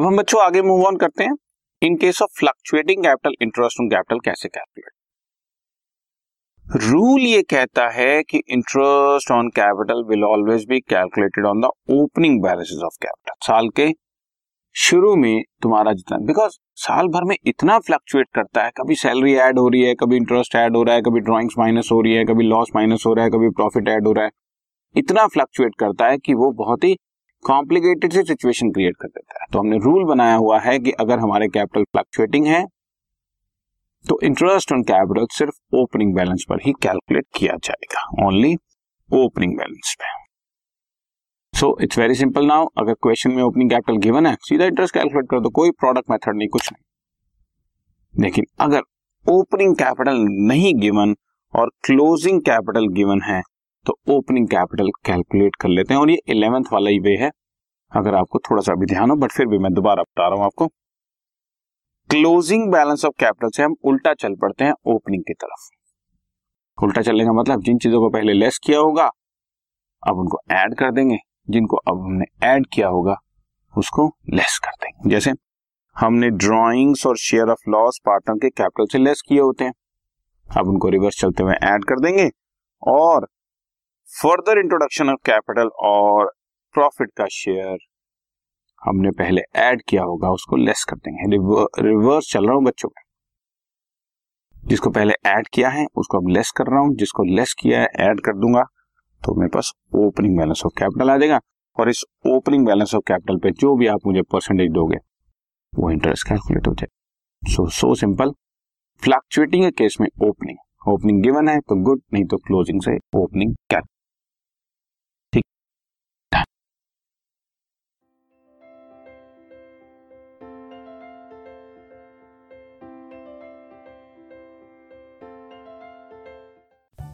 अब हम बच्चों आगे मूव ऑन करते हैं। In case of fluctuating capital interest on capital कैसे कैलकुलेट रूल ये कहता है कि interest on capital will always be calculated on the opening balances of capital साल के शुरू में तुम्हारा जितना बिकॉज़ साल भर में इतना फ्लक्चुएट करता है, कभी सैलरी ऐड हो रही है, कभी इंटरेस्ट ऐड हो रहा है, कभी ड्रॉइंग्स माइनस हो रही है, कभी लॉस माइनस हो रहा है, कभी प्रॉफिट ऐड हो रहा है। इतना फ्लक्चुएट करता है कि वो बहुत ही कॉम्प्लिकेटेड सी सिचुएशन क्रिएट कर देता है। तो हमने रूल बनाया हुआ है कि अगर हमारे कैपिटल फ्लक्चुएटिंग है तो इंटरेस्ट ऑन कैपिटल सिर्फ़ ओपनिंग बैलेंस पर ही कैलकुलेट किया जाएगा। ओनली ओपनिंग बैलेंस पे। So it's very simple now अगर क्वेश्चन में ओपनिंग कैपिटल गिवन है, सीधा इंटरेस्ट कैलकुलेट कर दो कोई प्रोडक्ट मेथड नहीं, कुछ नहीं। लेकिन अगर ओपनिंग कैपिटल नहीं गिवन और क्लोजिंग कैपिटल गिवन है तो ओपनिंग कैपिटल कैलकुलेट कर लेते हैं। और ये इलेवेंथ वाला ही वे है। अगर आपको थोड़ा सा भी ध्यान हो बट फिर भी मैं दोबारा बता रहा हूँ आपको। क्लोजिंग बैलेंस ऑफ़ कैपिटल से हम उल्टा चल पड़ते हैं ओपनिंग की तरफ़। उल्टा चलने का मतलब जिन चीज़ों को पहले लेस किया होगा, अब उनको ऐड कर देंगे। जिनको अब हमने ऐड किया होगा, उसको लेस कर देंगे। जैसे हमने ड्रॉइंग्स और शेयर ऑफ़ लॉस पार्टनर के कैपिटल से लेस किए होते हैं। अब उनको रिवर्स चलते हुए ऐड कर देंगे। और फर्दर इंट्रोडक्शन ऑफ़ कैपिटल और प्रॉफिट का शेयर हमने पहले ऐड किया होगा, उसको लेस कर देंगे। रिवर्स चल रहा हूँ बच्चों जिसको पहले ऐड किया है, उसको अब लेस कर रहा हूँ। जिसको लेस किया है, ऐड कर दूँगा तो मेरे पास ओपनिंग बैलेंस ऑफ़ कैपिटल आ जाएगा। और इस ओपनिंग बैलेंस ऑफ़ कैपिटल पे जो भी आप मुझे परसेंटेज दोगे, वो इंटरेस्ट कैलकुलेट हो जाए। So so simple fluctuating case में ओपनिंग ओपनिंग गिवन है तो गुड नहीं तो क्लोजिंग से ओपनिंग क्या